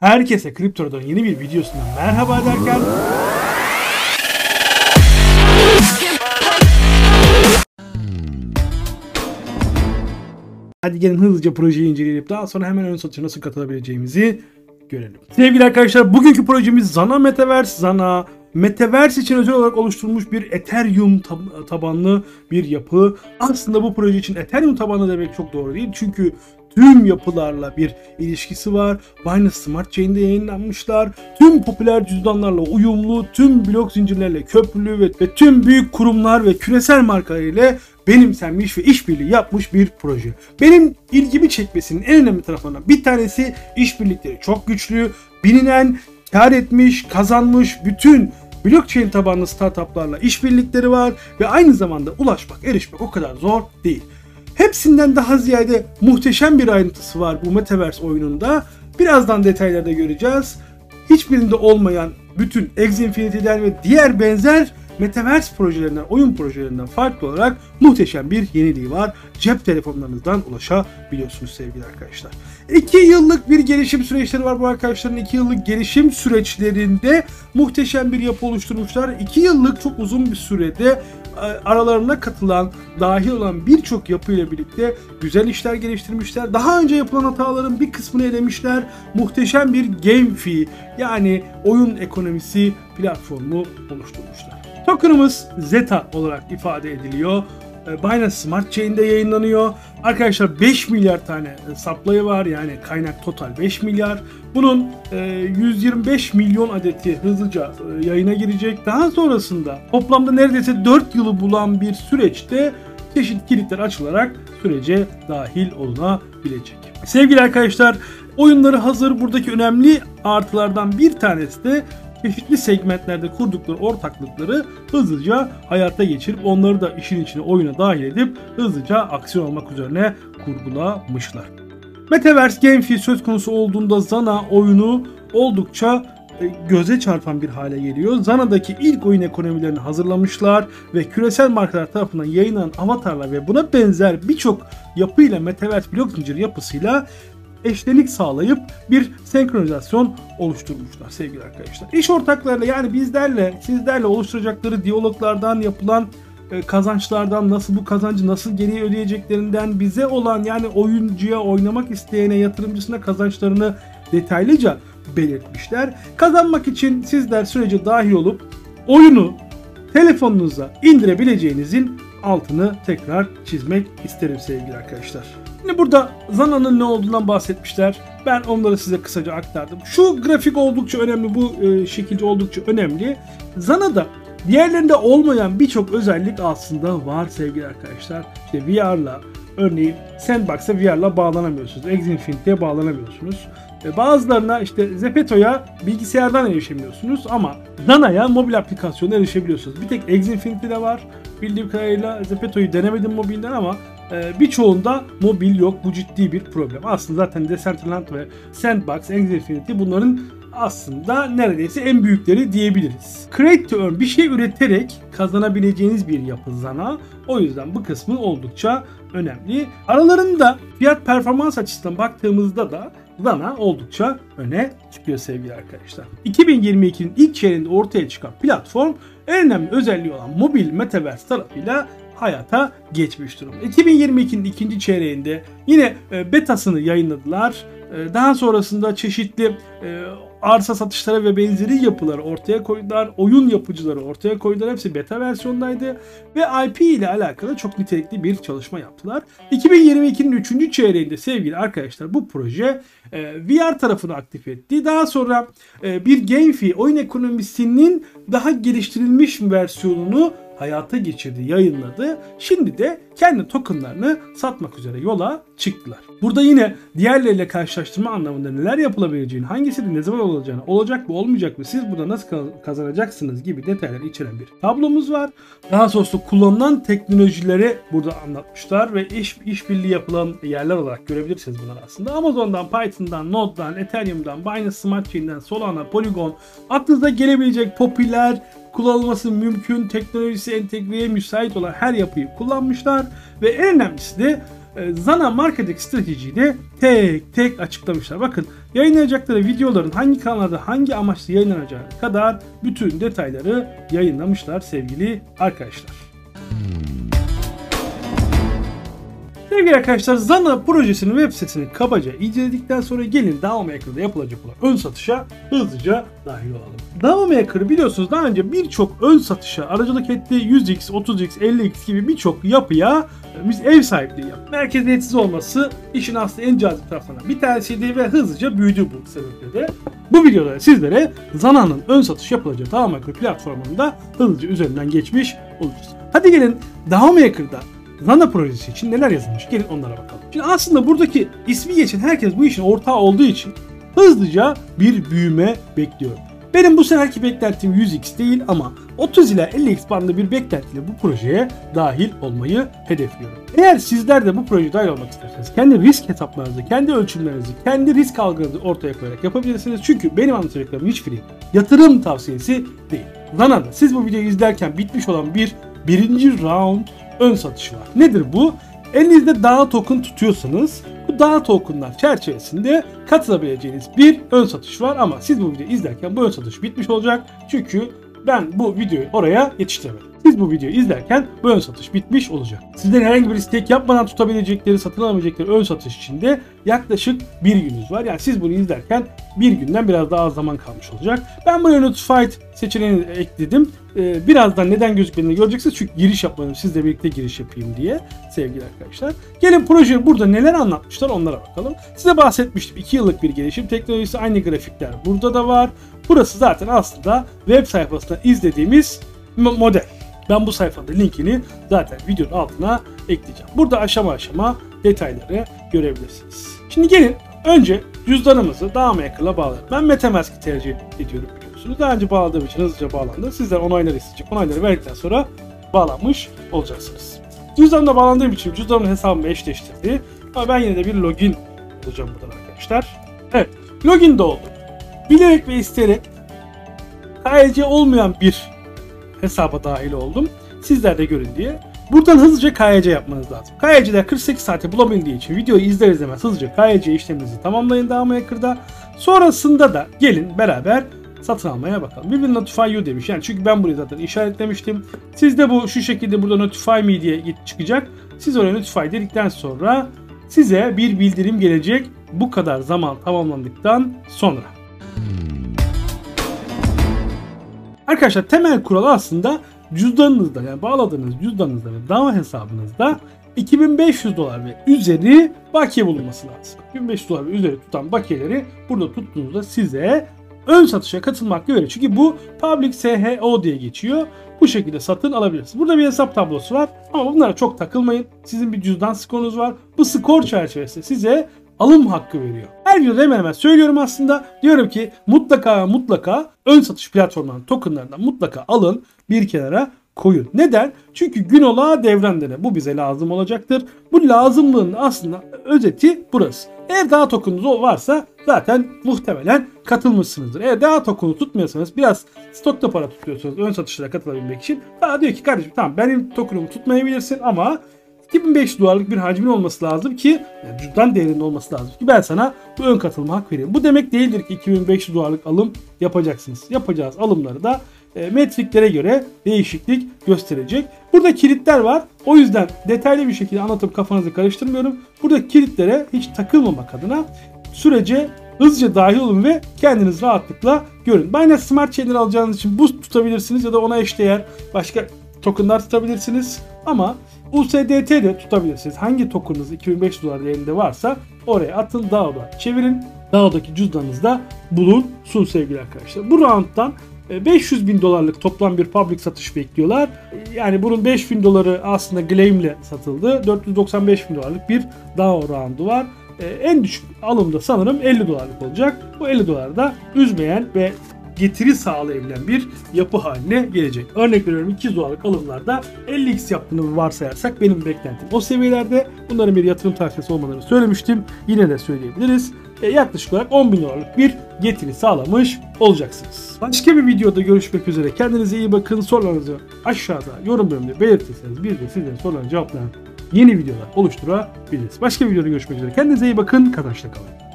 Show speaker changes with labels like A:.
A: Herkese Kripto'dan yeni bir videosundan merhaba derken Hadi gelin hızlıca projeyi inceleyelim. Daha sonra hemen ön satışa nasıl katılabileceğimizi görelim. Sevgili arkadaşlar bugünkü projemiz Zana Metaverse. Zana Metaverse için özel olarak oluşturulmuş bir Ethereum tab- tabanlı bir yapı. Aslında bu proje için Ethereum tabanlı demek çok doğru değil. Çünkü tüm yapılarla bir ilişkisi var. Binance Smart Chain'de yayınlanmışlar. Tüm popüler cüzdanlarla uyumlu, tüm blok zincirlerle köprülü ve, ve tüm büyük kurumlar ve küresel markalar ile benimsenmiş ve işbirliği yapmış bir proje. Benim ilgimi çekmesinin en önemli taraflarından bir tanesi işbirlikleri çok güçlü, bilinen, kar etmiş, kazanmış bütün blockchain tabanlı startuplarla işbirlikleri var ve aynı zamanda ulaşmak, erişmek o kadar zor değil. Hepsinden daha ziyade muhteşem bir ayrıntısı var bu Metaverse oyununda. Birazdan detaylarda göreceğiz. Hiçbirinde olmayan bütün X Infinity'den ve diğer benzer Metaverse projelerinden, oyun projelerinden farklı olarak muhteşem bir yeniliği var. Cep telefonlarınızdan ulaşabiliyorsunuz sevgili arkadaşlar. 2 yıllık bir gelişim süreçleri var bu arkadaşların. 2 yıllık gelişim süreçlerinde muhteşem bir yapı oluşturmuşlar. 2 yıllık çok uzun bir sürede aralarına katılan, dahil olan birçok yapıyla birlikte güzel işler geliştirmişler. Daha önce yapılan hataların bir kısmını elemişler. Muhteşem bir game fee yani oyun ekonomisi platformu oluşturmuşlar. Token'ımız Zeta olarak ifade ediliyor. E, Binance Smart Chain'de yayınlanıyor. Arkadaşlar 5 milyar tane supply'ı var yani kaynak total 5 milyar. Bunun 125 milyon adeti hızlıca e, yayına girecek. Daha sonrasında toplamda neredeyse 4 yılı bulan bir süreçte çeşitli kilitler açılarak sürece dahil olunabilecek. Sevgili arkadaşlar oyunları hazır. Buradaki önemli artılardan bir tanesi de çeşitli segmentlerde kurdukları ortaklıkları hızlıca hayata geçirip onları da işin içine oyuna dahil edip hızlıca aksiyon almak üzerine kurgulamışlar. Metaverse Game Fee söz konusu olduğunda Zana oyunu oldukça e, göze çarpan bir hale geliyor. Zana'daki ilk oyun ekonomilerini hazırlamışlar ve küresel markalar tarafından yayınlanan avatarlar ve buna benzer birçok yapıyla Metaverse blok zinciri yapısıyla eşlenik sağlayıp bir senkronizasyon oluşturmuşlar sevgili arkadaşlar. İş ortaklarıyla yani bizlerle sizlerle oluşturacakları diyaloglardan yapılan e, kazançlardan nasıl bu kazancı nasıl geri ödeyeceklerinden bize olan yani oyuncuya oynamak isteyene yatırımcısına kazançlarını detaylıca belirtmişler. Kazanmak için sizler sürece dahil olup oyunu telefonunuza indirebileceğinizin altını tekrar çizmek isterim sevgili arkadaşlar. Şimdi burada Zana'nın ne olduğundan bahsetmişler. Ben onları size kısaca aktardım. Şu grafik oldukça önemli, bu e, şekilde oldukça önemli. Zana'da diğerlerinde olmayan birçok özellik aslında var sevgili arkadaşlar. İşte VR'la örneğin Sandbox'a VR'la bağlanamıyorsunuz. X bağlanamıyorsunuz. E, bazılarına işte Zepeto'ya bilgisayardan erişemiyorsunuz ama Zana'ya mobil aplikasyona erişebiliyorsunuz. Bir tek X Infinity'de var. Bildiğim kadarıyla Zepeto'yu denemedim mobilden ama birçoğunda mobil yok. Bu ciddi bir problem. Aslında zaten Decentraland ve Sandbox, X Infinity bunların aslında neredeyse en büyükleri diyebiliriz. Create to earn bir şey üreterek kazanabileceğiniz bir yapı Zana. O yüzden bu kısmı oldukça önemli. Aralarında fiyat performans açısından baktığımızda da Zana oldukça öne çıkıyor sevgili arkadaşlar. 2022'nin ilk çeyreğinde ortaya çıkan platform en önemli özelliği olan mobil metaverse tarafıyla hayata geçmiş durumda. 2022'nin ikinci çeyreğinde yine e, betasını yayınladılar. E, daha sonrasında çeşitli e, arsa satışları ve benzeri yapıları ortaya koydular. Oyun yapıcıları ortaya koydular. Hepsi beta versiyondaydı. Ve IP ile alakalı çok nitelikli bir çalışma yaptılar. 2022'nin 3. çeyreğinde sevgili arkadaşlar bu proje VR tarafını aktif etti. Daha sonra bir GameFi oyun ekonomisinin daha geliştirilmiş versiyonunu hayata geçirdi, yayınladı. Şimdi de kendi tokenlarını satmak üzere yola çıktılar. Burada yine diğerleriyle karşılaştırma anlamında neler yapılabileceğini, hangisinin ne zaman olacağını, olacak mı olmayacak mı, siz burada nasıl kazanacaksınız gibi detaylar içeren bir tablomuz var. Daha sonrasında kullanılan teknolojileri burada anlatmışlar ve iş işbirliği yapılan yerler olarak görebilirsiniz bunlar aslında. Amazon'dan, Python'dan, Node'dan, Ethereum'dan, Binance Smart Chain'den, Solana, Polygon aklınıza gelebilecek popüler kullanılması mümkün, teknolojisi entegreye müsait olan her yapıyı kullanmışlar ve en önemlisi de e, Zana marketing stratejiyi de tek tek açıklamışlar. Bakın yayınlayacakları videoların hangi kanallarda hangi amaçla yayınlanacağı kadar bütün detayları yayınlamışlar sevgili arkadaşlar. Sevgili arkadaşlar Zana projesinin web sitesini kabaca inceledikten sonra gelin DAO Maker'da yapılacak olan ön satışa hızlıca dahil olalım. DAO Maker biliyorsunuz daha önce birçok ön satışa aracılık etti. 100x, 30x, 50x gibi birçok yapıya biz ev sahipliği yaptık. Merkeziyetsiz olması işin aslında en cazip taraflarından bir tanesiydi ve hızlıca büyüdü bu sebeple de. Bu videoda sizlere Zana'nın ön satış yapılacağı DAO Maker platformunda hızlıca üzerinden geçmiş olacağız. Hadi gelin DAO Maker'da Zana projesi için neler yazılmış? Gelin onlara bakalım. Şimdi aslında buradaki ismi geçen herkes bu işin ortağı olduğu için hızlıca bir büyüme bekliyorum. Benim bu seferki beklentim 100x değil ama 30 ila 50x bandında bir beklentiyle bu projeye dahil olmayı hedefliyorum. Eğer sizler de bu projeye dahil olmak isterseniz kendi risk hesaplarınızı, kendi ölçümlerinizi, kendi risk algınızı ortaya koyarak yapabilirsiniz. Çünkü benim anlatacaklarım hiçbiri yatırım tavsiyesi değil. Zana'da siz bu videoyu izlerken bitmiş olan bir birinci round ön satışı var. Nedir bu? Elinizde DAO token tutuyorsanız bu DAO tokenlar çerçevesinde katılabileceğiniz bir ön satış var ama siz bu videoyu izlerken bu ön satış bitmiş olacak. Çünkü ben bu videoyu oraya yetiştiremedim. Siz bu videoyu izlerken bu ön satış bitmiş olacak. Sizlerin herhangi bir istek yapmadan tutabilecekleri, satın alabilecekleri ön satış için de yaklaşık bir gününüz var. Yani siz bunu izlerken bir günden biraz daha az zaman kalmış olacak. Ben buraya Notified seçeneğini ekledim. Ee, birazdan neden gözükmediğini göreceksiniz. Çünkü giriş yapmadım. Sizle birlikte giriş yapayım diye sevgili arkadaşlar. Gelin proje burada neler anlatmışlar onlara bakalım. Size bahsetmiştim. 2 yıllık bir gelişim teknolojisi. Aynı grafikler burada da var. Burası zaten aslında web sayfasında izlediğimiz model. Ben bu sayfanın linkini zaten videonun altına ekleyeceğim. Burada aşama aşama detayları görebilirsiniz. Şimdi gelin önce cüzdanımızı daha Maker'la bağlayalım. Ben Metamask'i tercih ediyorum biliyorsunuz. Daha önce bağladığım için hızlıca bağlandı. Sizler onayları isteyecek. Onayları verdikten sonra bağlanmış olacaksınız. Cüzdanımla bağlandığım için cüzdanımın hesabımı eşleştirdi. Ama ben yine de bir login olacağım buradan arkadaşlar. Evet, login de oldum. Bilerek ve isteyerek KYC olmayan bir hesaba dahil oldum. Sizler de görün diye. Buradan hızlıca KYC yapmanız lazım. KYC'de 48 saate bulabildiği için videoyu izler izlemez hızlıca KYC işleminizi tamamlayın daha Maker'da. Sonrasında da gelin beraber satın almaya bakalım. Bir bir Notify You demiş. Yani çünkü ben burayı zaten işaretlemiştim. Siz de bu şu şekilde burada Notify Me diye çıkacak. Siz oraya Notify dedikten sonra size bir bildirim gelecek. Bu kadar zaman tamamlandıktan sonra. Arkadaşlar temel kural aslında cüzdanınızda yani bağladığınız cüzdanınızda ve dava hesabınızda 2500 dolar ve üzeri bakiye bulunması lazım. 2500 dolar ve üzeri tutan bakiyeleri burada tuttuğunuzda size ön satışa katılmak hakkı. Çünkü bu Public SHO diye geçiyor. Bu şekilde satın alabilirsiniz. Burada bir hesap tablosu var ama bunlara çok takılmayın. Sizin bir cüzdan skorunuz var. Bu skor çerçevesinde size alım hakkı veriyor. Her videoda hemen hemen söylüyorum aslında. Diyorum ki mutlaka mutlaka ön satış platformlarının tokenlarından mutlaka alın bir kenara koyun. Neden? Çünkü gün ola devrendene bu bize lazım olacaktır. Bu lazımlığın aslında özeti burası. Eğer daha tokenunuz varsa zaten muhtemelen katılmışsınızdır. Eğer daha tokenu tutmuyorsanız biraz stokta para tutuyorsanız ön satışlara katılabilmek için daha diyor ki kardeşim tamam benim tokenumu tutmayabilirsin ama 2500 dolarlık bir hacmin olması lazım ki yani cüzdan değerinde olması lazım ki ben sana bu ön katılma hak vereyim. Bu demek değildir ki 2500 dolarlık alım yapacaksınız. Yapacağız alımları da e, metriklere göre değişiklik gösterecek. Burada kilitler var. O yüzden detaylı bir şekilde anlatıp kafanızı karıştırmıyorum. Burada kilitlere hiç takılmamak adına sürece hızlıca dahil olun ve kendiniz rahatlıkla görün. Binance Smart Chain'leri alacağınız için boost tutabilirsiniz ya da ona eşdeğer başka tokenlar tutabilirsiniz. Ama USDT de tutabilirsiniz. Hangi tokenınız 2500 dolar değerinde varsa oraya atın DAO'da çevirin. DAO'daki cüzdanınızda bulunsun sevgili arkadaşlar. Bu round'dan 500 bin dolarlık toplam bir public satış bekliyorlar. Yani bunun 5 bin doları aslında claim'le satıldı. 495 bin dolarlık bir DAO roundu var. En düşük alımda sanırım 50 dolarlık olacak. Bu 50 dolar da üzmeyen ve getiri sağlayabilen bir yapı haline gelecek. Örnek veriyorum 200 dolarlık alımlarda 50x yaptığını varsayarsak benim beklentim o seviyelerde. Bunların bir yatırım tavsiyesi olmadığını söylemiştim. Yine de söyleyebiliriz. E, yaklaşık olarak 10 bin dolarlık bir getiri sağlamış olacaksınız. Başka bir videoda görüşmek üzere. Kendinize iyi bakın. Sorularınızı aşağıda yorum bölümünde belirtirseniz bir de sizlerin sorularını cevaplarım yeni videolar oluşturabiliriz. Başka videoda görüşmek üzere. Kendinize iyi bakın. Kazançla kalın.